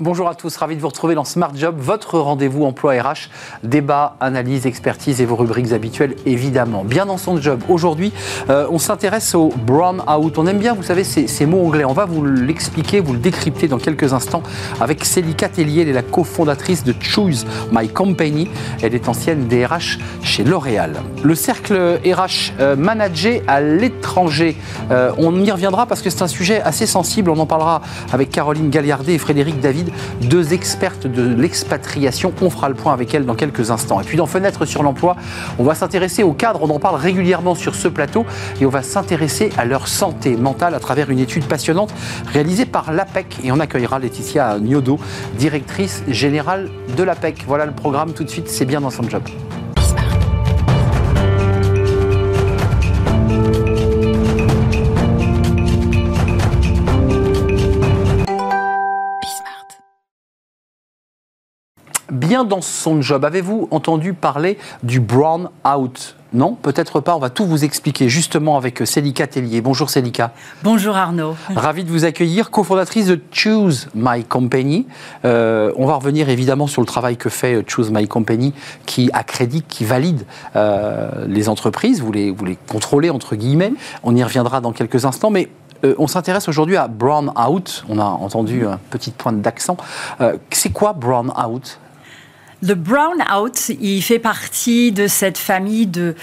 Bonjour à tous, ravi de vous retrouver dans Smart Job, votre rendez-vous emploi RH, débat, analyse, expertise et vos rubriques habituelles évidemment. Bien dans son job, aujourd'hui euh, on s'intéresse au brown out. On aime bien, vous savez, ces, mots anglais. On va vous l'expliquer, vous le décrypter dans quelques instants avec Célica Tellier, elle est la cofondatrice de Choose My Company. Elle est ancienne DRH chez L'Oréal. Le cercle RH euh, managé à l'étranger, euh, on y reviendra parce que c'est un sujet assez sensible. On en parlera avec Caroline Galliardet et Frédéric David deux expertes de l'expatriation. On fera le point avec elles dans quelques instants. Et puis dans Fenêtre sur l'emploi, on va s'intéresser aux cadres, on en parle régulièrement sur ce plateau, et on va s'intéresser à leur santé mentale à travers une étude passionnante réalisée par l'APEC. Et on accueillera Laetitia Niodo, directrice générale de l'APEC. Voilà le programme tout de suite, c'est bien dans son job. Bien dans son job. Avez-vous entendu parler du brown out? Non, peut-être pas. On va tout vous expliquer justement avec Célica Tellier. Bonjour Célica. Bonjour Arnaud. Ravi de vous accueillir, cofondatrice de Choose My Company. Euh, on va revenir évidemment sur le travail que fait Choose My Company qui accrédite, qui valide euh, les entreprises. Vous les, vous les contrôlez entre guillemets. On y reviendra dans quelques instants. Mais euh, on s'intéresse aujourd'hui à brown out. On a entendu un petit point d'accent. c'est quoi brown out? Le brown out, il fait partie de cette famille de,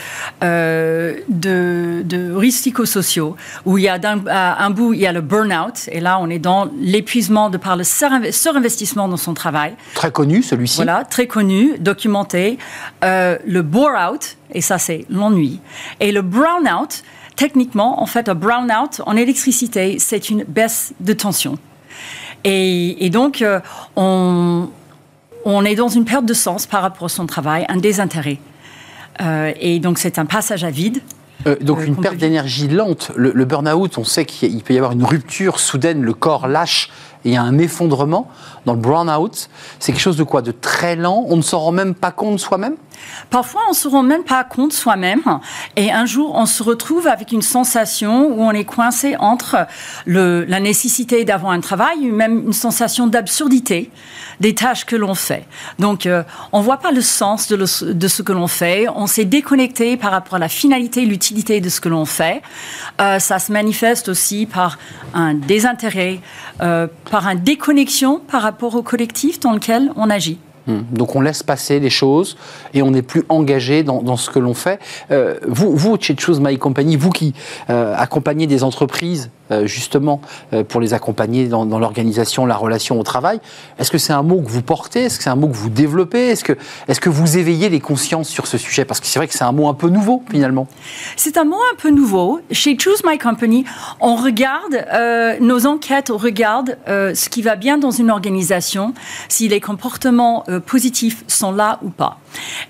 euh, de, de sociaux où il y a d'un un bout, il y a le burn-out, et là, on est dans l'épuisement de par le surinvestissement dans son travail. Très connu, celui-ci. Voilà, très connu, documenté. Euh, le bore-out, et ça, c'est l'ennui. Et le brown-out, techniquement, en fait, un brown-out en électricité, c'est une baisse de tension. Et, et donc, euh, on on est dans une perte de sens par rapport à son travail, un désintérêt. Euh, et donc c'est un passage à vide. Euh, donc euh, une perte d'énergie lente. Le, le burn-out, on sait qu'il peut y avoir une rupture soudaine, le corps lâche il y a un effondrement. Dans le burn-out, c'est quelque chose de quoi? De très lent? On ne s'en rend même pas compte soi-même? Parfois, on ne se rend même pas compte soi-même. Et un jour, on se retrouve avec une sensation où on est coincé entre la nécessité d'avoir un travail, même une sensation d'absurdité des tâches que l'on fait. Donc, euh, on ne voit pas le sens de, ce que l'on fait. On s'est déconnecté par rapport à la finalité, l'utilité de ce que l'on fait. Euh, ça se manifeste aussi par un désintérêt, euh, une déconnexion par rapport au collectif dans lequel on agit. Hmm. Donc on laisse passer les choses et on n'est plus engagé dans, ce que l'on fait. Euh, vous, vous, chez My Company, vous qui euh, accompagnez des entreprises justement pour les accompagner dans, l'organisation, la relation au travail, est-ce que c'est un mot que vous portez? Est-ce que c'est un mot que vous développez? Est-ce que, est que vous éveillez les consciences sur ce sujet? Parce que c'est vrai que c'est un mot un peu nouveau finalement. C'est un mot un peu nouveau. Chez Choose My Company, on regarde nos enquêtes, on regarde ce qui va bien dans une organisation, si les comportements euh, positifs sont là ou pas.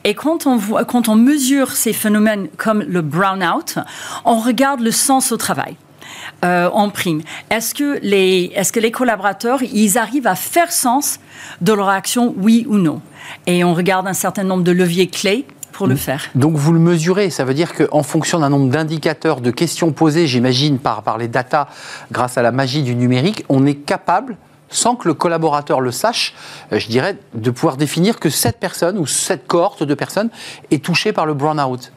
Et quand on, voit, quand on mesure ces phénomènes comme le brown-out, on regarde le sens au travail. Euh, en prime. Est-ce que, les, est-ce que les collaborateurs, ils arrivent à faire sens de leur action, oui ou non? Et on regarde un certain nombre de leviers clés pour le faire. Donc vous le mesurez, ça veut dire qu'en fonction d'un nombre d'indicateurs, de questions posées, j'imagine, par, par les datas, grâce à la magie du numérique, on est capable sans que le collaborateur le sache, euh, je dirais, de pouvoir définir que cette personne ou cette cohorte de personnes est touchée par le burn-out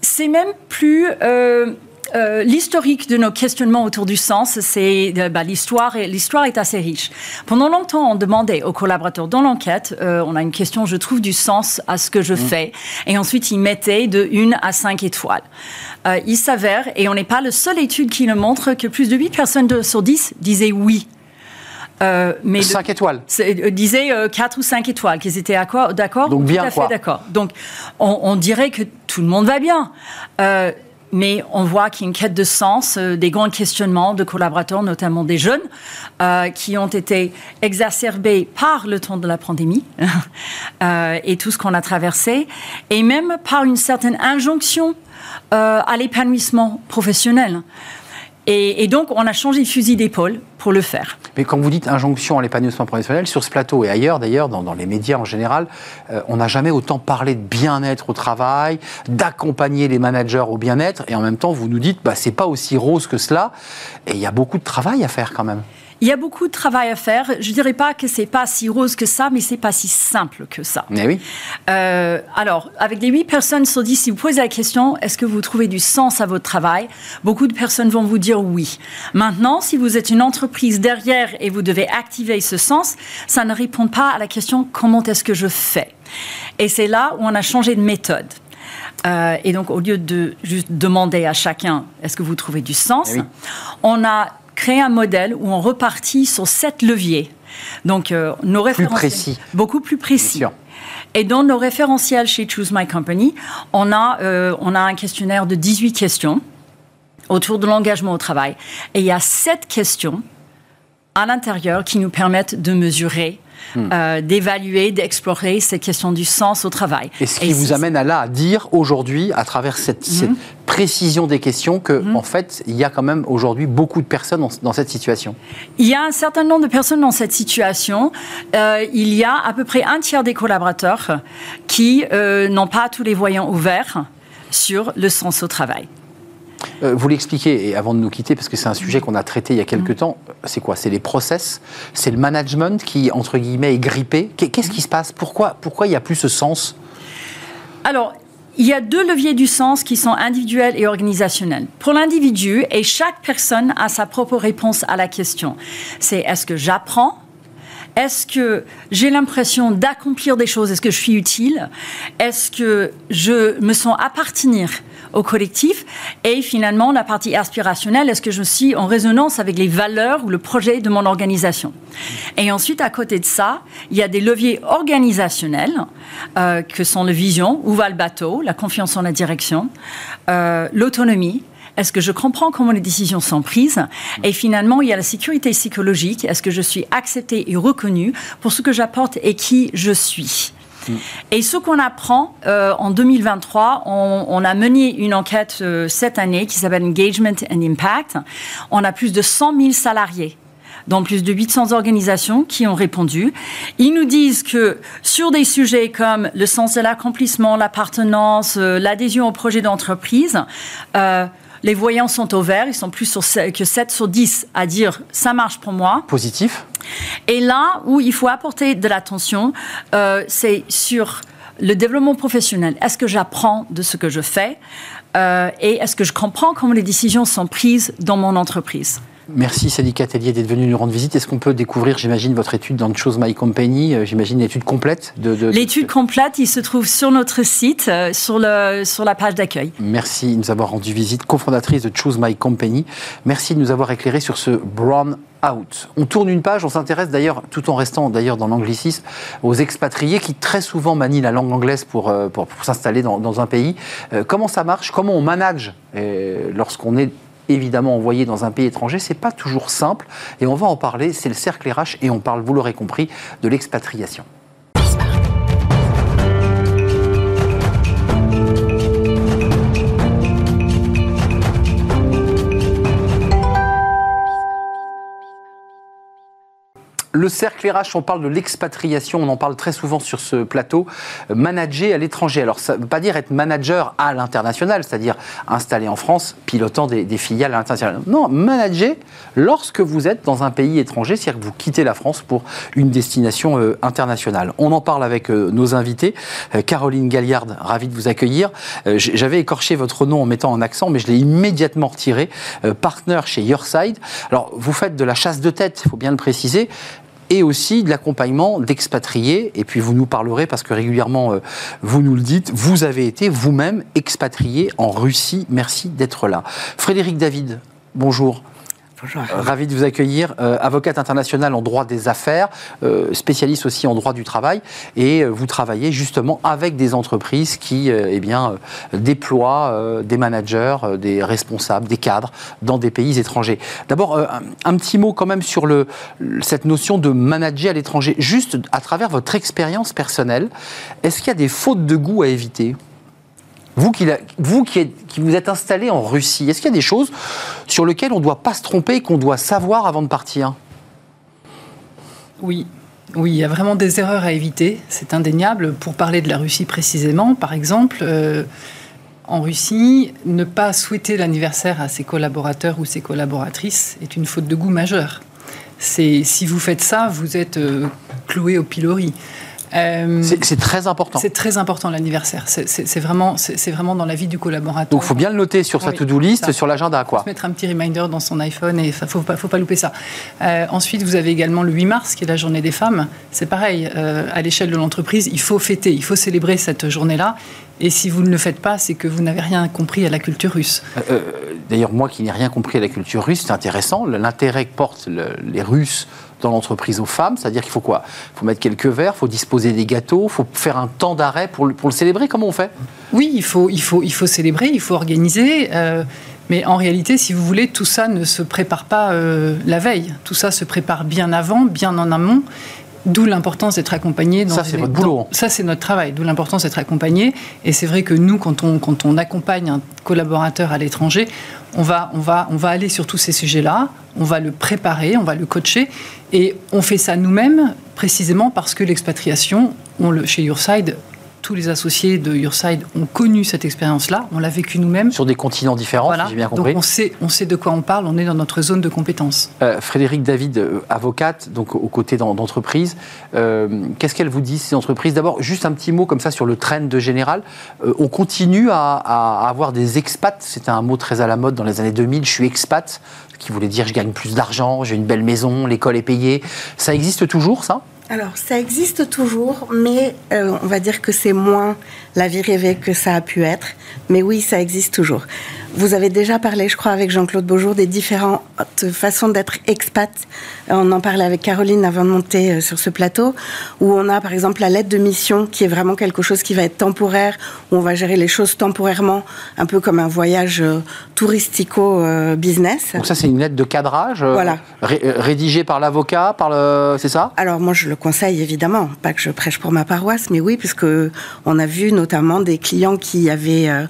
C'est même plus... Euh, euh, l'historique de nos questionnements autour du sens, c'est bah, l'histoire. L'histoire est assez riche. Pendant longtemps, on demandait aux collaborateurs dans l'enquête, on a une question, je trouve du sens à ce que je mmh. fais, et ensuite ils mettaient de 1 à 5 étoiles. il s'avère, et on n'est pas le seul étude qui le montre, que plus de 8 personnes sur 10 disaient oui euh, mais 5 étoiles. Euh, disait 4 euh, ou 5 étoiles, qu'ils étaient d'accord. Donc bien, tout à fait d'accord. Donc on, dirait que tout le monde va bien. Mais on voit qu'il y a une quête de sens, des grands questionnements de collaborateurs, notamment des jeunes, qui ont été exacerbés par le temps de la pandémie et tout ce qu'on a traversé, et même par une certaine injonction à l'épanouissement professionnel. Et, donc, on a changé de fusil d'épaule pour le faire. Mais quand vous dites injonction à l'épanouissement professionnel, sur ce plateau et ailleurs d'ailleurs, dans, les médias en général, euh, on n'a jamais autant parlé de bien-être au travail, d'accompagner les managers au bien-être, et en même temps, vous nous dites, bah, c'est pas aussi rose que cela, et il y a beaucoup de travail à faire quand même. Il y a beaucoup de travail à faire. Je ne dirais pas que c'est pas si rose que ça, mais c'est pas si simple que ça. Mais oui. Euh, alors, avec les huit personnes sur 10, si vous posez la question, est-ce que vous trouvez du sens à votre travail? Beaucoup de personnes vont vous dire oui. Maintenant, si vous êtes une entreprise derrière et vous devez activer ce sens, ça ne répond pas à la question comment est-ce que je fais? Et c'est là où on a changé de méthode. Euh, et donc, au lieu de juste demander à chacun est-ce que vous trouvez du sens, Eh oui. on a créé un modèle où on repartit sur sept leviers. Donc, euh, nos référentiels. précis. Beaucoup plus précis. Et dans nos référentiels chez Choose My Company, on a, euh, on a un questionnaire de 18 questions autour de l'engagement au travail. Et il y a sept questions à l'intérieur qui nous permettent de mesurer, Hmm. euh, d'évaluer, d'explorer ces questions du sens au travail. Et ce qui vous amène à là à dire aujourd'hui, à travers cette, cette Mhm. précision des questions, que en fait, il y a quand même aujourd'hui beaucoup de personnes dans, dans cette situation. Il y a un certain nombre de personnes dans cette situation. Euh, il y a à peu près un tiers des collaborateurs qui euh, n'ont pas tous les voyants ouverts sur le sens au travail. Euh, vous l'expliquez, et avant de nous quitter, parce que c'est un sujet qu'on a traité il y a quelques temps, c'est quoi? C'est les process? C'est le management qui, entre guillemets, est grippé? Qu'est- Qu'est-ce qui se passe? Pourquoi pourquoi il n'y a plus ce sens? Alors, il y a deux leviers du sens qui sont individuels et organisationnels. Pour l'individu, et chaque personne a sa propre réponse à la question. C'est est-ce que j'apprends? Est-ce que j'ai l'impression d'accomplir des choses? Est-ce que je suis utile? Est-ce que je me sens appartenir au collectif? Et finalement, la partie aspirationnelle, est-ce que je suis en résonance avec les valeurs ou le projet de mon organisation? Et ensuite, à côté de ça, il y a des leviers organisationnels euh, que sont la vision, où va le bateau, la confiance en la direction, euh, l'autonomie, est-ce que je comprends comment les décisions sont prises Et finalement, il y a la sécurité psychologique. Est-ce que je suis acceptée et reconnue pour ce que j'apporte et qui je suis et ce qu'on apprend euh, en 2023, on, on, a mené une enquête euh, cette année qui s'appelle Engagement and Impact. On a plus de 100 000 salariés dans plus de 800 organisations qui ont répondu. Ils nous disent que sur des sujets comme le sens de l'accomplissement, l'appartenance, euh, l'adhésion au projet d'entreprise, euh, les voyants sont au vert, ils sont plus sur, que 7 sur 10 à dire ça marche pour moi. Positif. Et là où il faut apporter de l'attention, euh, c'est sur le développement professionnel. Est-ce que j'apprends de ce que je fais euh, et est-ce que je comprends comment les décisions sont prises dans mon entreprise? Merci Sally Catellier d'être venu nous rendre visite. Est-ce qu'on peut découvrir, j'imagine, votre étude dans Chose My Company euh, J'imagine l'étude complète de. de L'étude de... complète, il se trouve sur notre site, euh, sur, le, sur la page d'accueil. Merci de nous avoir rendu visite, cofondatrice de Choose My Company. Merci de nous avoir éclairé sur ce Brown Out. On tourne une page, on s'intéresse d'ailleurs, tout en restant d'ailleurs dans l'anglicisme, aux expatriés qui très souvent manient la langue anglaise pour, euh, pour, pour s'installer dans, dans, un pays. Euh, comment ça marche? Comment on manage lorsqu'on est évidemment envoyé dans un pays étranger, c'est pas toujours simple et on va en parler, c'est le cercle RH et on parle, vous l'aurez compris, de l'expatriation. Le cercle RH, on parle de l'expatriation, on en parle très souvent sur ce plateau. Manager à l'étranger. Alors, ça ne veut pas dire être manager à l'international, c'est-à-dire installé en France, pilotant des, filiales à l'international. Non, manager lorsque vous êtes dans un pays étranger, c'est-à-dire que vous quittez la France pour une destination euh, internationale. On en parle avec euh, nos invités. Euh, Caroline Galliard, ravie de vous accueillir. J'avais écorché votre nom en mettant en accent, mais je l'ai immédiatement retiré. partner chez Yourside. Alors, vous faites de la chasse de tête, il faut bien le préciser et aussi de l'accompagnement d'expatriés. Et puis vous nous parlerez, parce que régulièrement euh, vous nous le dites, vous avez été vous-même expatrié en Russie. Merci d'être là. Frédéric David, bonjour. Bonjour. Euh, ravi de vous accueillir, euh, avocate internationale en droit des affaires, euh, spécialiste aussi en droit du travail, et vous travaillez justement avec des entreprises qui euh, eh bien, déploient des managers, des responsables, des cadres dans des pays étrangers. D'abord, un, un, petit mot quand même sur le, cette notion de manager à l'étranger. Juste à travers votre expérience personnelle, est-ce qu'il y a des fautes de goût à éviter? Vous qui, vous qui, êtes, vous êtes installé en Russie, est-ce qu'il y a des choses sur lesquelles on ne doit pas se tromper, qu'on doit savoir avant de partir? Oui. Oui, il y a vraiment des erreurs à éviter, c'est indéniable. Pour parler de la Russie précisément, par exemple, euh, en Russie, ne pas souhaiter l'anniversaire à ses collaborateurs ou ses collaboratrices est une faute de goût majeure. Si vous faites ça, vous êtes euh, cloué au pilori. Euh, c'est très important. C'est très important l'anniversaire. C'est vraiment, c'est vraiment dans la vie du collaborateur. Donc il faut bien le noter sur sa to-do list, sur l'agenda. quoi. Faut se mettre un petit reminder dans son iPhone et il ne faut pas, faut pas louper ça. Euh, ensuite, vous avez également le 8 mars, qui est la journée des femmes. C'est pareil, euh, à l'échelle de l'entreprise, il faut fêter, il faut célébrer cette journée-là. Et si vous ne le faites pas, c'est que vous n'avez rien compris à la culture russe. D'ailleurs, moi qui n'ai rien compris à la culture russe, c'est intéressant. L'intérêt que portent les Russes dans l'entreprise aux femmes, c'est-à-dire qu'il faut quoi? Il faut mettre quelques verres, il faut disposer des gâteaux, il faut faire un temps d'arrêt pour, le, célébrer. Comment on fait? Oui, il faut, il, faut, il faut célébrer, il faut organiser. Euh, mais en réalité, si vous voulez, tout ça ne se prépare pas euh, la veille. Tout ça se prépare bien avant, bien en amont. D'où l'importance d'être accompagné. Dans ça, c'est votre boulot. ça, c'est notre travail. D'où l'importance d'être accompagné. Et c'est vrai que nous, quand on, quand on accompagne un collaborateur à l'étranger, on va, on, va, on va aller sur tous ces sujets-là, on va le préparer, on va le coacher. Et on fait ça nous-mêmes, précisément parce que l'expatriation, chez YourSide, tous les associés de YourSide ont connu cette expérience-là, on l'a vécu nous-mêmes. Sur des continents différents, j'ai bien compris. Donc on sait, on sait de quoi on parle, on est dans notre zone de compétence. Euh, Frédéric David, euh, avocate, donc aux côtés d'entreprises, euh, qu'est-ce qu'elle vous dit, ces entreprises? D'abord, juste un petit mot comme ça sur le trend de général. on continue à, à, avoir des expats, c'était un mot très à la mode dans les années 2000, je suis expat, qui voulait dire je gagne plus d'argent, j'ai une belle maison, l'école est payée. Ça existe toujours, ça? Alors, ça existe toujours, mais euh, on va dire que c'est moins la vie rêvée que ça a pu être. Mais oui, ça existe toujours. Vous avez déjà parlé, je crois, avec Jean-Claude Beaujour, des différentes façons d'être expat. On en parlait avec Caroline avant de monter euh, sur ce plateau, où on a par exemple la lettre de mission, qui est vraiment quelque chose qui va être temporaire, où on va gérer les choses temporairement, un peu comme un voyage euh, touristico-business. Donc ça, c'est une lettre de cadrage, voilà. rédigée par l'avocat, par le... c'est ça? Alors moi, je le conseille évidemment, pas que je prêche pour ma paroisse, mais oui, puisque on a vu notamment des clients qui avaient euh,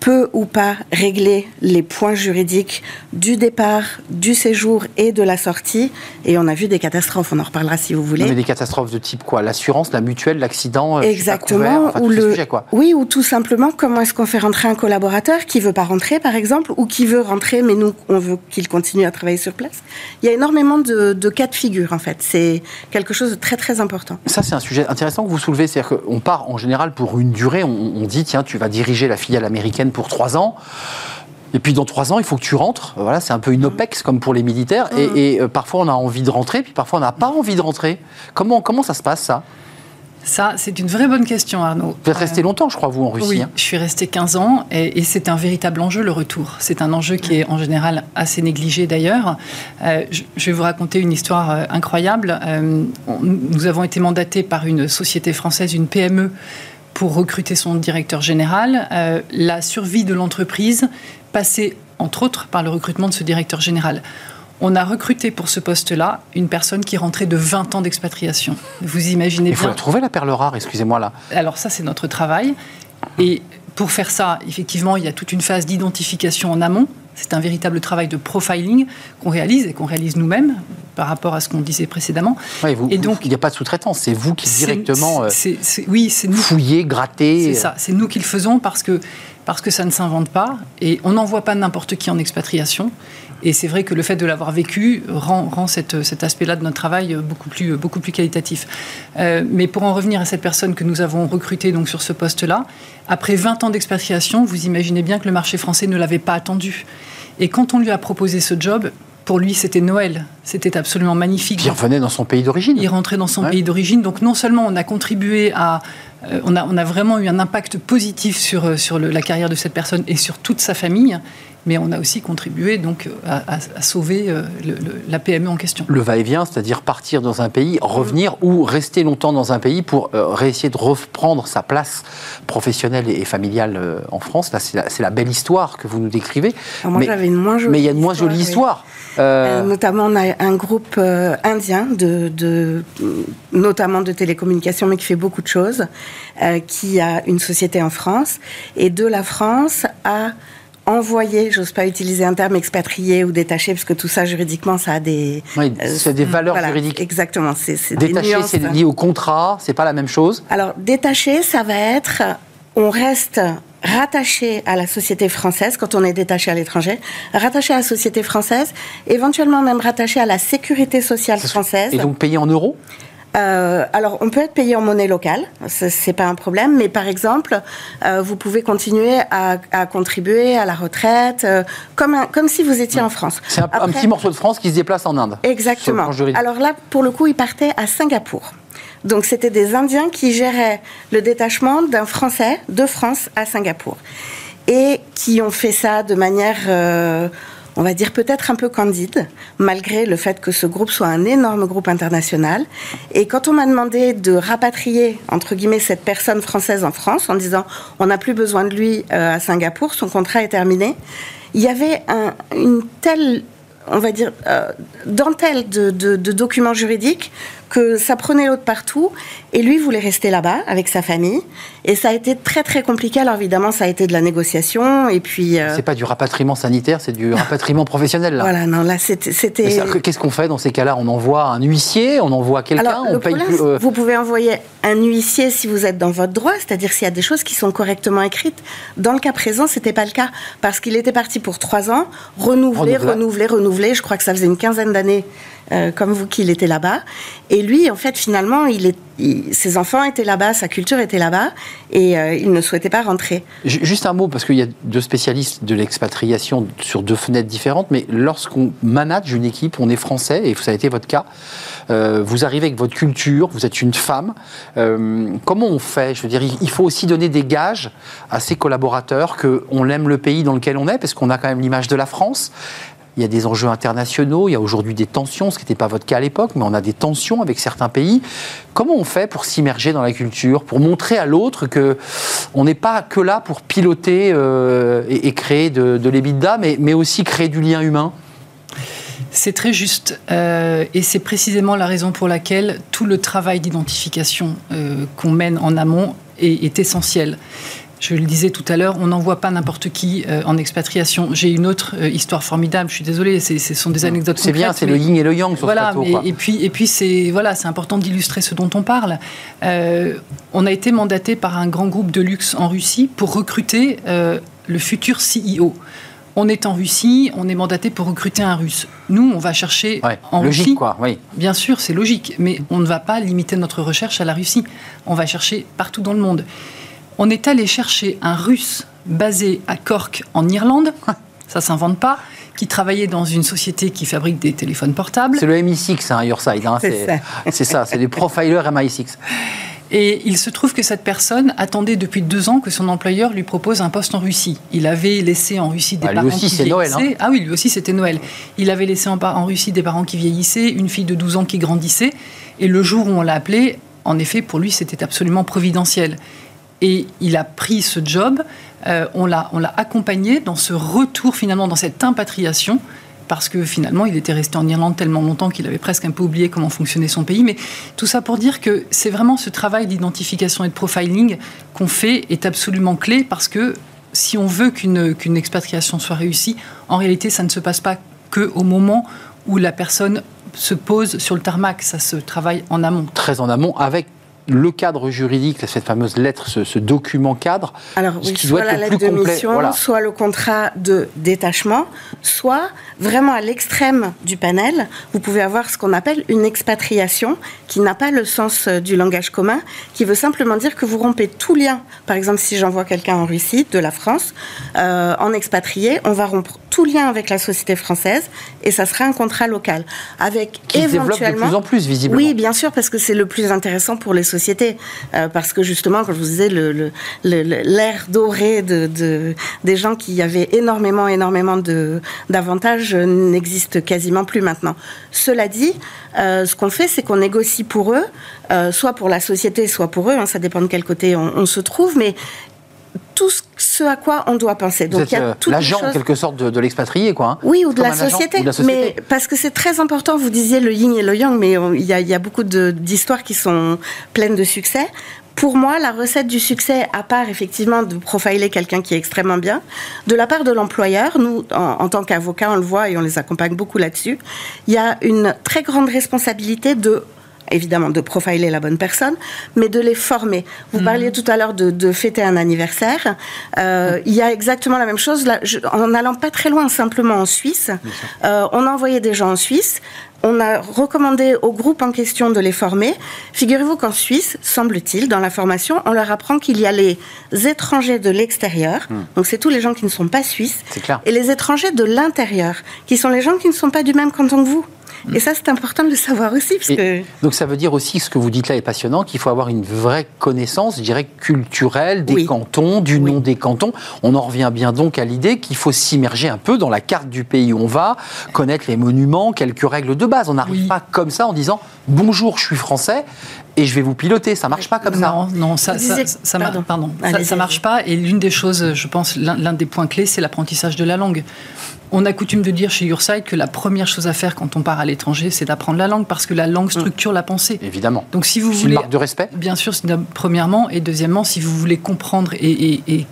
peut ou pas régler les points juridiques du départ, du séjour et de la sortie. Et on a vu des catastrophes, on en reparlera si vous voulez. mais des catastrophes de type quoi? L'assurance, la mutuelle, l'accident euh, Exactement. ou le... quoi. Oui, ou tout simplement, comment est-ce qu'on fait rentrer un collaborateur qui veut pas rentrer, par exemple, ou qui veut rentrer, mais nous, on veut qu'il continue à travailler sur place? Il y a énormément de, cas de figure, en fait. C'est quelque chose de très, très important. Ça, c'est un sujet intéressant que vous soulevez. C'est-à-dire qu'on part en général pour une durée. on dit, tiens, tu vas diriger la filiale américaine pour trois ans. Et puis dans trois ans, il faut que tu rentres. Voilà, c'est un peu une OPEX comme pour les militaires. Et, mm. euh, parfois, on a envie de rentrer, puis parfois, on n'a pas envie de rentrer. Comment, comment ça se passe, ça? Ça, c'est une vraie bonne question, Arnaud. Vous êtes resté euh, longtemps, je crois, vous, en Russie. Oui, hein. je suis resté 15 ans et, c'est un véritable enjeu, le retour. C'est un enjeu qui est en général assez négligé d'ailleurs. Euh, je, vais vous raconter une histoire incroyable. nous avons été mandatés par une société française, une PME, pour recruter son directeur général. Euh, la survie de l'entreprise passait, entre autres, par le recrutement de ce directeur général. On a recruté pour ce poste-là une personne qui rentrait de 20 ans d'expatriation. Vous imaginez bien. Il faut trouver la perle rare, excusez-moi là. Alors ça, c'est notre travail. Et pour faire ça, effectivement, il y a toute une phase d'identification en amont. C'est un véritable travail de profiling qu'on réalise et qu'on réalise nous-mêmes par rapport à ce qu'on disait précédemment. et donc, il n'y a pas de sous-traitance, c'est vous qui directement euh, oui, c'est nous. fouillez, grattez. C'est ça, c'est nous qui le faisons parce que, parce que ça ne s'invente pas et on n'envoie pas n'importe qui en expatriation. Et c'est vrai que le fait de l'avoir vécu rend, rend cette, cet aspect-là de notre travail beaucoup plus, beaucoup plus qualitatif. Euh, mais pour en revenir à cette personne que nous avons recrutée donc sur ce poste-là, après 20 ans d'expatriation, vous imaginez bien que le marché français ne l'avait pas attendu. Et quand on lui a proposé ce job, pour lui, c'était Noël. C'était absolument magnifique. il revenait dans son pays d'origine. Il rentrait dans son pays d'origine. Donc, non seulement on a contribué à. Euh, on, a, on, a, vraiment eu un impact positif sur, euh, la carrière de cette personne et sur toute sa famille mais on a aussi contribué donc à, sauver euh, la PME en question. Le va-et-vient, c'est-à-dire partir dans un pays, revenir ou rester longtemps dans un pays pour euh, réessayer de reprendre sa place professionnelle et familiale euh, en France. Là, c'est la, belle histoire que vous nous décrivez. moi, j'avais une moins jolie Mais il y a une moins jolie histoire. Notamment, on a un groupe indien, de, notamment de télécommunications, mais qui fait beaucoup de choses, qui a une société en France. Et de la France à envoyé, j'ose pas utiliser un terme expatrié ou détaché, parce que tout ça juridiquement, ça a des. Oui, c'est des valeurs juridiques. Exactement. C'est, détaché, c'est lié au contrat, c'est pas la même chose. Alors, détaché, ça va être, on reste rattaché à la société française quand on est détaché à l'étranger, rattaché à la société française, éventuellement même rattaché à la sécurité sociale française. Et donc payé en euros? Euh, alors, on peut être payé en monnaie locale, c'est pas un problème, mais par exemple, euh, vous pouvez continuer à, contribuer à la retraite, euh, comme, comme si vous étiez en France. C'est un, un, petit morceau de France qui se déplace en Inde. Exactement. Alors là, pour le coup, il partait à Singapour. Donc, c'était des Indiens qui géraient le détachement d'un Français de France à Singapour. Et qui ont fait ça de manière on va dire peut-être un peu candide, malgré le fait que ce groupe soit un énorme groupe international. Et quand on m'a demandé de rapatrier, entre guillemets, cette personne française en France, en disant on n'a plus besoin de lui euh, à Singapour, son contrat est terminé, il y avait une telle on va dire, euh, dentelle de, documents juridiques que ça prenait l'autre partout. Et lui voulait rester là-bas avec sa famille. Et ça a été très très compliqué. Alors évidemment, ça a été de la négociation. Et puis. Euh, c'est pas du rapatriement sanitaire, c'est du rapatriement professionnel. Là. Voilà, non, là c'était. Qu'est-ce qu'on fait dans ces cas-là? On envoie un huissier, on envoie quelqu'un, on paye plus. Euh, vous pouvez envoyer un huissier si vous êtes dans votre droit, c'est-à-dire s'il y a des choses qui sont correctement écrites. Dans le cas présent, c'était pas le cas parce qu'il était parti pour trois ans, renouveler, renouveler, renouveler. Je crois que ça faisait une quinzaine d'années euh, comme vous qu'il était là-bas. Et lui, en fait, finalement, ses enfants étaient là-bas, sa culture était là-bas, et euh, il ne souhaitait pas rentrer. Juste un mot, parce qu'il y a deux spécialistes de l'expatriation sur deux fenêtres différentes, mais lorsqu'on manage une équipe, on est français, et ça a été votre cas, euh, vous arrivez avec votre culture, vous êtes une femme. comment on fait? Je veux dire, il faut aussi donner des gages à ses collaborateurs qu'on aime le pays dans lequel on est, parce qu'on a quand même l'image de la France il y a des enjeux internationaux, il y a aujourd'hui des tensions, ce qui n'était pas votre cas à l'époque, mais on a des tensions avec certains pays. Comment on fait pour s'immerger dans la culture, pour montrer à l'autre que on n'est pas que là pour piloter euh, et, créer de, de l'EBITDA, mais, aussi créer du lien humain? C'est très juste. Euh, et c'est précisément la raison pour laquelle tout le travail d'identification euh, qu'on mène en amont est essentiel. Je le disais tout à l'heure, on n'envoie pas n'importe qui euh, en expatriation. J'ai une autre euh, histoire formidable. Je suis désolée, ce sont des anecdotes. C'est bien, c'est le yin et le yang sur voilà, ce plateau, Et puis, et puis c'est voilà, c'est important d'illustrer ce dont on parle. Euh, on a été mandaté par un grand groupe de luxe en Russie pour recruter le futur CEO. On est en Russie, on est mandaté pour recruter un Russe. Nous, on va chercher en logique, Russie. Quoi, oui. Bien sûr, c'est logique, mais on ne va pas limiter notre recherche à la Russie. On va chercher partout dans le monde on est allé chercher un russe basé à Cork en Irlande, ça s'invente pas, qui travaillait dans une société qui fabrique des téléphones portables. C'est le MI6, hein, Yourside. Hein, c'est ça, c'est des profilers MI6. Et il se trouve que cette personne attendait depuis deux ans que son employeur lui propose un poste en Russie. Il avait laissé en Russie des bah, parents lui aussi, qui Noël, hein. Ah oui, lui aussi c'était Noël. Il avait laissé en, en Russie des parents qui vieillissaient, une fille de 12 ans qui grandissait. Et le jour où on l'a appelé, en effet, pour lui, c'était absolument providentiel et il a pris ce job. Euh, on l'a accompagné dans ce retour finalement, dans cette impatriation, parce que finalement, il était resté en Irlande tellement longtemps qu'il avait presque un peu oublié comment fonctionnait son pays. Mais tout ça pour dire que c'est vraiment ce travail d'identification et de profiling qu'on fait est absolument clé, parce que si on veut qu'une expatriation soit réussie, en réalité, ça ne se passe pas que au moment où la personne se pose sur le tarmac, ça se travaille en amont. Très en amont, avec le cadre juridique, cette fameuse lettre, ce, document cadre, Alors, oui, soit la lettre de mission, soit le contrat de détachement, soit vraiment à l'extrême du panel, vous pouvez avoir ce qu'on appelle une expatriation, qui n'a pas le sens euh, du langage commun, qui veut simplement dire que vous rompez tout lien. Par exemple, si j'envoie quelqu'un en Russie, de la France, euh, en expatrié, on va rompre tout lien avec la société française et ça sera un contrat local. Avec qui éventuellement. Se développe de plus en plus, visiblement. Oui, bien sûr, parce que c'est le plus intéressant pour les sociétés euh, parce que justement, comme je vous disais, le, doré de, des gens qui avaient énormément, énormément d'avantages n'existe quasiment plus maintenant. Cela dit, euh, ce qu'on fait, c'est qu'on négocie pour eux, euh, soit pour la société, soit pour eux, hein, ça dépend de quel côté on, on se trouve, mais tout ce à quoi on doit penser. Donc, il y a euh, l'agent en quelque sorte de, l'expatrié, quoi. Hein. oui, ou de, la société, Mais parce que c'est très important. Vous disiez le yin et le yang, mais il y a, il y a beaucoup d'histoires qui sont pleines de succès. Pour moi, la recette du succès, à part effectivement de profiler quelqu'un qui est extrêmement bien, de la part de l'employeur, nous, en, tant qu'avocats, on le voit et on les accompagne beaucoup là-dessus, il y a une très grande responsabilité de évidemment de profiler la bonne personne, mais de les former. Vous parliez tout à l'heure de, fêter un anniversaire. Euh, il y a exactement la même chose. Là, en allant pas très loin, simplement en Suisse, euh, on a envoyé des gens en Suisse. On a recommandé au groupe en question de les former. Figurez-vous qu'en Suisse, semble-t-il, dans la formation, on leur apprend qu'il y a les étrangers de l'extérieur, hmm. donc c'est tous les gens qui ne sont pas suisses, et les étrangers de l'intérieur, qui sont les gens qui ne sont pas du même canton que vous. Mm. Et ça, c'est important de le savoir aussi. Parce que... Donc ça veut dire aussi, ce que vous dites là est passionnant, qu'il faut avoir une vraie connaissance, je dirais, culturelle des cantons, du nom des cantons. On en revient bien donc à l'idée qu'il faut s'immerger un peu dans la carte du pays où on va, connaître les monuments, quelques règles de base. On n'arrive pas comme ça en disant bonjour, je suis français et je vais vous piloter. Ça marche pas comme ça. Non, non, ça, ça, ça, pardon. ça, marche pas. Et l'une des choses, je pense, l'un des points clés, c'est l'apprentissage de la langue. On a coutume de dire chez Urside que la première chose à faire quand on part à l'étranger, c'est d'apprendre la langue parce que la langue structure la pensée. Évidemment. Donc si vous voulez, une marque de respect. Bien sûr, premièrement et deuxièmement, si vous voulez comprendre et,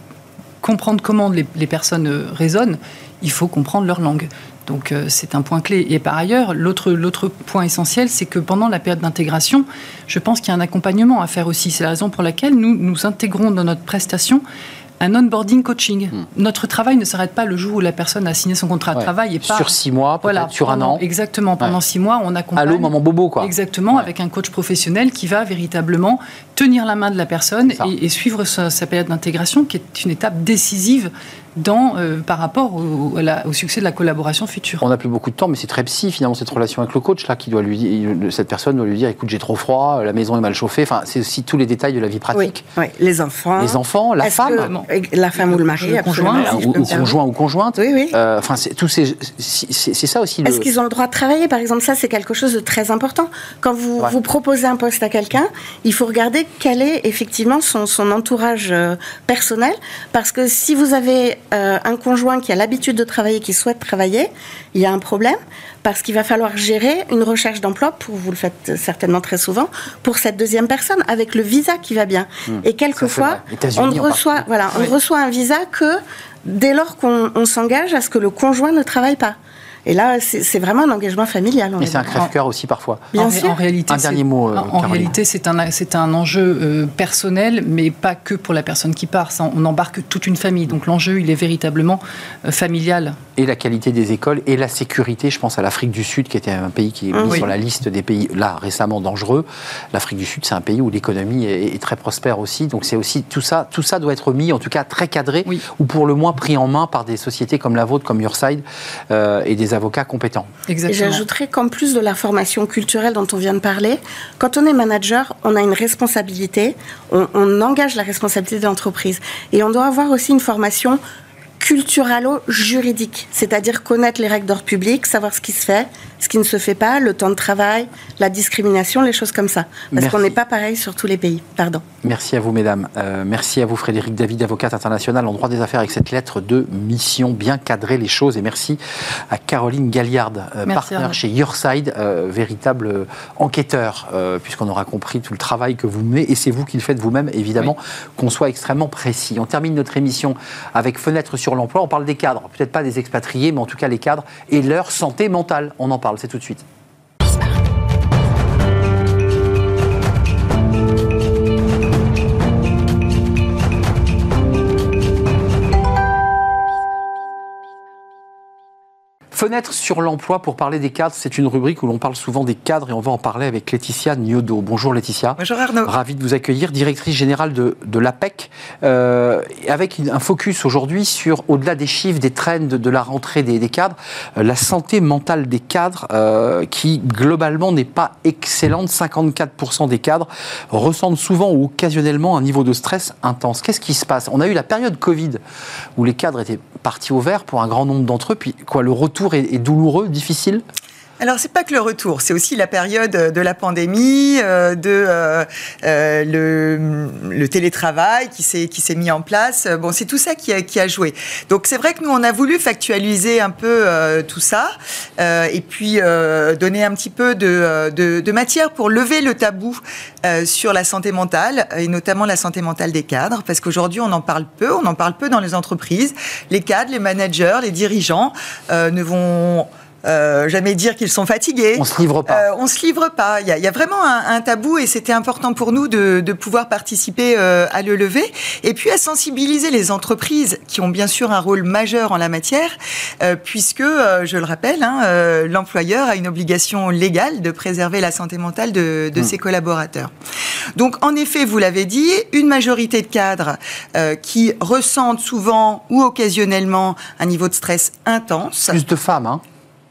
comprendre comment les, personnes euh, raisonnent, il faut comprendre leur langue. Donc euh, c'est un point clé. Et par ailleurs, l'autre point essentiel, c'est que pendant la période d'intégration, je pense qu'il y a un accompagnement à faire aussi. C'est la raison pour laquelle nous nous intégrons dans notre prestation un onboarding coaching. Hmm. Notre travail ne s'arrête pas le jour où la personne a signé son contrat de travail. Et pas, sur six mois, voilà, sur un an. Exactement, pendant six mois, on accompagne. Allô, maman bobo, quoi. Exactement, avec un coach professionnel qui va véritablement tenir la main de la personne et, suivre sa, sa période d'intégration, qui est une étape décisive dans, euh, par rapport au, au, succès de la collaboration future. On n'a plus beaucoup de temps, mais c'est très psy finalement cette relation avec le coach là, qui doit lui, cette personne doit lui dire, écoute, j'ai trop froid, la maison est mal chauffée. Enfin, c'est aussi tous les détails de la vie pratique. Oui, les enfants, les enfants, la femme, la femme ou le mari, le conjoint, ou, conjoint ou conjointe. Oui, oui. Euh, enfin, c'est tous ces, c'est ça aussi. Est-ce qu'ils ont le droit de travailler, par exemple? Ça, c'est quelque chose de très important. Quand vous vous proposez un poste à quelqu'un, il faut regarder quel est effectivement son, son entourage euh, personnel, parce que si vous avez un conjoint qui a l'habitude de travailler, qui souhaite travailler, il y a un problème parce qu'il va falloir gérer une recherche d'emploi, pour vous le faites certainement très souvent, pour cette deuxième personne avec le visa qui va bien. Hmm. Et quelquefois, on ne reçoit, voilà, on reçoit un visa que dès lors qu'on s'engage à ce que le conjoint ne travaille pas. Et là, c'est vraiment un engagement familial. Mais c'est un crève-cœur aussi parfois. Bien en, sûr. En réalité, un dernier mot. Euh, en, réalité, c'est un, un enjeu euh, personnel, mais pas que pour la personne qui part. on embarque toute une famille. Donc l'enjeu, il est véritablement euh, familial. Et la qualité des écoles et la sécurité. Je pense à l'Afrique du Sud, qui était un pays qui est mis sur la liste des pays là récemment dangereux. L'Afrique du Sud, c'est un pays où l'économie est, très prospère aussi. Donc c'est aussi tout ça, tout ça doit être mis, en tout cas très cadré, ou pour le moins pris en main par des sociétés comme la vôtre, comme Yourside, et des avocats compétents. Exactement. J'ajouterais qu'en plus de la formation culturelle dont on vient de parler, quand on est manager, on a une responsabilité, on, on engage la responsabilité de l'entreprise. Et on doit avoir aussi une formation culturalo-juridique, c'est-à-dire connaître les règles d'ordre public, savoir ce qui se fait, ce qui ne se fait pas, le temps de travail, la discrimination, les choses comme ça. Parce qu'on n'est pas pareil sur tous les pays. Pardon. Merci à vous, mesdames. Euh, merci à vous, Frédéric David, avocate internationale en droit des affaires, avec cette lettre de mission, bien cadrer les choses. Et merci à Caroline Galliard, euh, partenaire chez Yourside, euh, véritable enquêteur, puisqu'on aura compris tout le travail que vous menez. Et c'est vous qui le faites vous-même, évidemment, qu'on soit extrêmement précis. On termine notre émission avec Fenêtre sur l'emploi, on parle des cadres, peut-être pas des expatriés, mais en tout cas les cadres et leur santé mentale. On en parle, c'est tout de suite. Fenêtre sur l'emploi pour parler des cadres, c'est une rubrique où l'on parle souvent des cadres et on va en parler avec Laetitia Niodo. Bonjour Laetitia. Bonjour Arnaud. Ravi de vous accueillir, directrice générale de, de l'APEC, euh, avec un focus aujourd'hui sur, au-delà des chiffres, des trends de, la rentrée des, cadres, euh, la santé mentale des cadres euh, qui globalement n'est pas excellente. 54% des cadres ressentent souvent ou occasionnellement un niveau de stress intense. Qu'est-ce qui se passe? On a eu la période Covid où les cadres étaient partis au vert pour un grand nombre d'entre eux, puis quoi, le retour est, douloureux, difficile? Alors c'est pas que le retour, c'est aussi la période de la pandémie, euh, de euh, euh, le, le, télétravail qui s'est mis en place. Bon, c'est tout ça qui a, qui a joué. Donc c'est vrai que nous on a voulu factualiser un peu tout ça et puis donner un petit peu de, de, de, matière pour lever le tabou sur la santé mentale et notamment la santé mentale des cadres, parce qu'aujourd'hui on en parle peu, on en parle peu dans les entreprises. Les cadres, les managers, les dirigeants ne vont euh, jamais dire qu'ils sont fatigués. On se livre pas. Euh, on se livre pas. Il y a, il y a vraiment un, un tabou et c'était important pour nous de, de pouvoir participer euh, à le lever et puis à sensibiliser les entreprises qui ont bien sûr un rôle majeur en la matière, euh, puisque, euh, je le rappelle, hein, l'employeur a une obligation légale de préserver la santé mentale de, de ses collaborateurs. Donc, en effet, vous l'avez dit, une majorité de cadres qui ressentent souvent ou occasionnellement un niveau de stress intense Plus de femmes, hein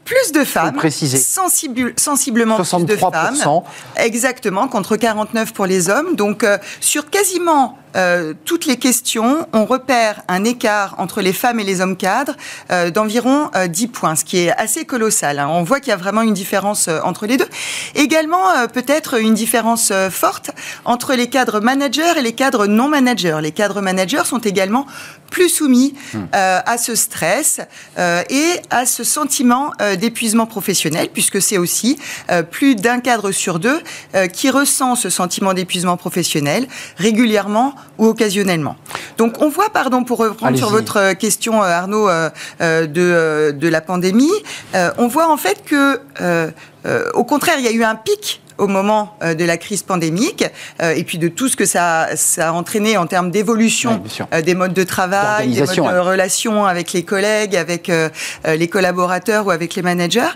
plus de femmes, préciser. sensible- sensiblement plus de 63%. femmes, exactement, contre 49 pour les hommes. Donc, euh, sur quasiment euh, toutes les questions, on repère un écart entre les femmes et les hommes cadres euh, d'environ euh, 10 points, ce qui est assez colossal. hein. On voit qu'il y a vraiment une différence euh, entre les deux. Également, euh, peut-être une différence euh, forte entre les cadres managers et les cadres non managers. Les cadres managers sont également plus soumis euh, à ce stress euh, et à ce sentiment euh, d'épuisement professionnel, puisque c'est aussi euh, plus d'un cadre sur deux euh, qui ressent ce sentiment d'épuisement professionnel régulièrement ou occasionnellement. Donc on voit, pardon, pour reprendre sur votre euh, question, euh, Arnaud, euh, euh, de, de la pandémie, euh, on voit en fait que, au contraire, il y a eu un pic au moment de la crise pandémique et puis de tout ce que ça, ça a entraîné en termes d'évolution des modes de travail, des modes de ouais. relations avec les collègues, avec les collaborateurs ou avec les managers.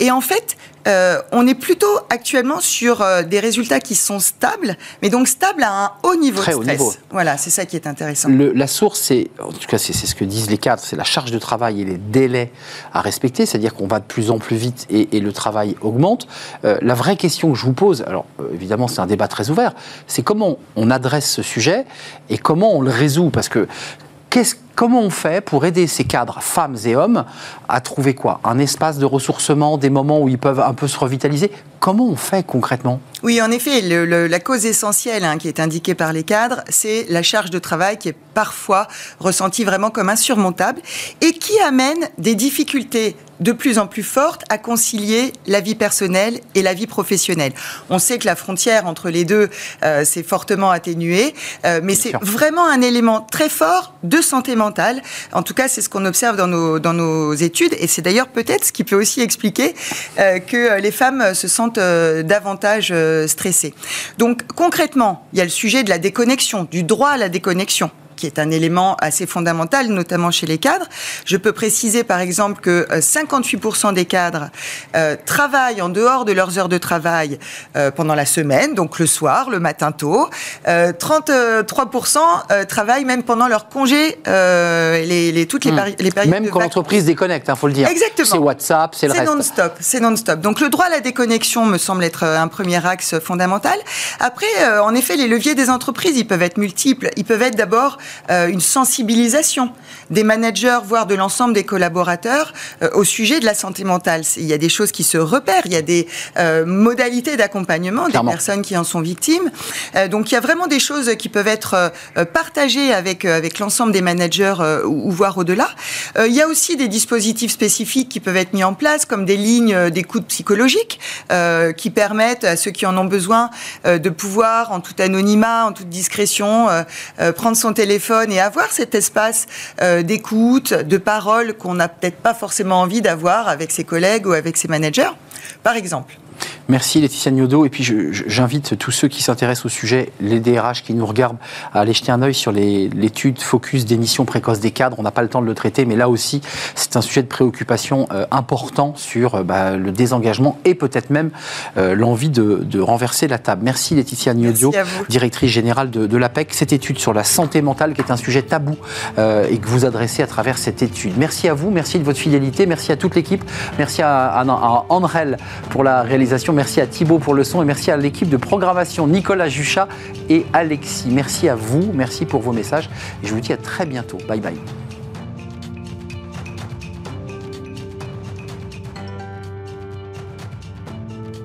Et en fait, euh, on est plutôt actuellement sur euh, des résultats qui sont stables, mais donc stables à un haut niveau Très de haut stress. niveau. Voilà, c'est ça qui est intéressant. Le- la source, c'est, en tout cas, c'est ce que disent les cadres, c'est la charge de travail et les délais à respecter, c'est-à-dire qu'on va de plus en plus vite et, et le travail augmente. Euh, la vraie question que je vous pose, alors évidemment c'est un débat très ouvert, c'est comment on adresse ce sujet et comment on le résout, parce que qu'est-ce- comment on fait pour aider ces cadres, femmes et hommes, à trouver quoi? Un espace de ressourcement, des moments où ils peuvent un peu se revitaliser? Comment on fait concrètement? Oui, en effet, le- le- la cause essentielle hein, qui est indiquée par les cadres, c'est la charge de travail qui est parfois ressentie vraiment comme insurmontable et qui amène des difficultés de plus en plus fortes à concilier la vie personnelle et la vie professionnelle. On sait que la frontière entre les deux euh, s'est fortement atténuée, euh, mais c'est vraiment un élément très fort de santé mentale. En tout cas, c'est ce qu'on observe dans nos, études. Et c'est d'ailleurs peut-être ce qui peut aussi expliquer euh, que euh, les femmes se sentent euh, davantage euh, stressées. Donc concrètement, il y a le sujet de la déconnexion, du droit à la déconnexion qui est un élément assez fondamental, notamment chez les cadres. Je peux préciser par exemple que euh, 58% des cadres euh, travaillent en dehors de leurs heures de travail euh, pendant la semaine, donc le soir, le matin tôt. Euh, 33% euh, travaillent même pendant leurs congés, euh, les, les- toutes les, pari- les périodes Même de quand l'entreprise déconnecte, il faut le dire. Exactement. C'est WhatsApp, c'est le reste. non-stop, c'est non-stop. Donc le droit à la déconnexion me semble être euh, un premier axe fondamental. Après, euh, en effet, les leviers des entreprises, ils peuvent être multiples. Ils peuvent être d'abord euh, une sensibilisation des managers, voire de l'ensemble des collaborateurs euh, au sujet de la santé mentale. Il y a des choses qui se repèrent, il y a des euh, modalités d'accompagnement des personnes qui en sont victimes. Donc il y a vraiment des choses qui peuvent être partagées avec, avec l'ensemble des managers ou, ou voire au-delà. Il y a aussi des dispositifs spécifiques qui peuvent être mis en place, comme des lignes d'écoute psychologique, qui permettent à ceux qui en ont besoin de pouvoir, en tout anonymat, en toute discrétion, prendre son téléphone et avoir cet espace euh, d'écoute, de parole qu'on n'a peut-être pas forcément envie d'avoir avec ses collègues ou avec ses managers, par exemple. Merci Laetitia Gnodot. Et puis j'invite tous ceux qui s'intéressent au sujet, les DRH qui nous regardent, à aller jeter un œil sur l'étude focus d'émission précoce des cadres. On n'a pas le temps de le traiter, mais là aussi, c'est un sujet de préoccupation euh, important sur euh, bah, le désengagement et peut-être même euh, l'envie de, de renverser la table. Merci Laetitia vous. directrice générale de, de l'APEC. Cette étude sur la santé mentale qui est un sujet tabou et que vous adressez à travers cette étude. Merci à vous, merci de votre fidélité, merci à toute l'équipe, merci à, à, à Andrel pour la merci à Thibaut pour le son et merci à l'équipe de programmation Nicolas Juchat et Alexis. Merci à vous, merci pour vos messages et je vous dis à très bientôt. Bye bye.